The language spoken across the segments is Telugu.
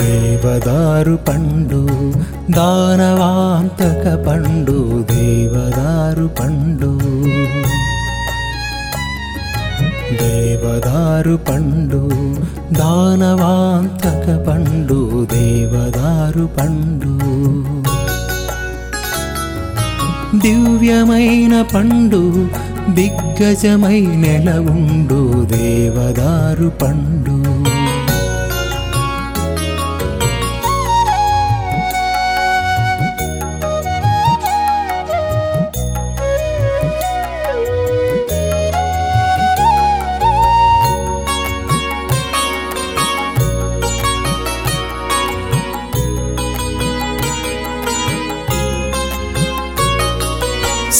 దేవదారు పండు దానవాంతక పండు దేవదారు పండు. దేవదారు పండు దానవాంతక పండు దేవదారు పండు. దివ్యమైన పండు దిగ్గజమై నెలవుండు దేవదారు పండు.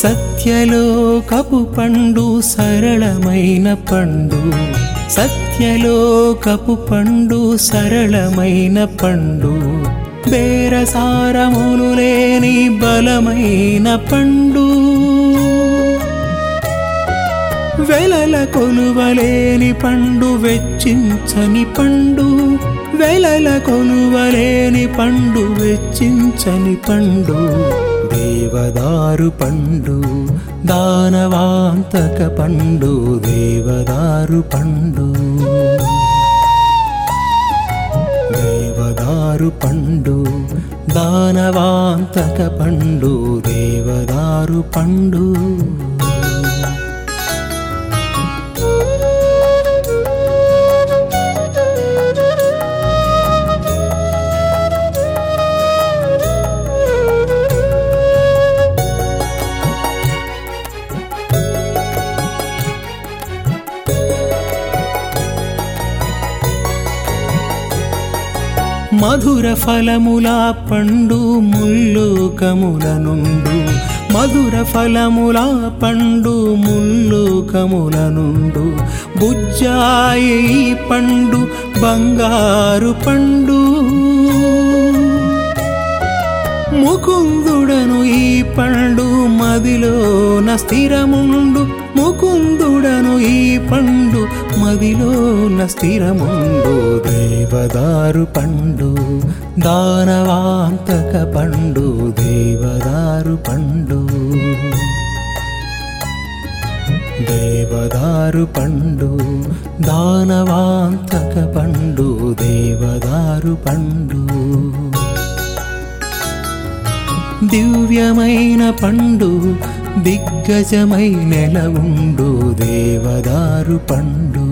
సత్యలోకపు పండు సరళమైన పండు. సత్యలోకపు పండు సరళమైన పండు. బేరసారములు లేని బలమైన పండు. వెలల కొలువలేని పండు వెచ్చించని పండు. వెలల కొలువలేని పండు వెచ్చించని పండు. దేవదారు పండు దానవాంతక పండు దేవదారు పండు. దేవదారు పండు దానవాంతక పండు దేవదారు పండు. మధుర ఫలముల పండు ముల్లుకముల నుండు మధుర ఫలముల పండు ముల్లుకముల నుండు బుజ్జాయి పండు బంగారు పండు. ముకుందుడను ఈ పండు మదిలోన స్థిరముండు. ముకుందుడను ఈ పండు మదిలోన స్థిరముండు దేవదారు పండు దానవాంతక పండు దేవదారు పండు. దేవదారు పండు దానవాంతక పండు దేవదారు పండు. దివ్యమైన పండు దిగ్గజమై నెల ఉండు దేవదారు పండు.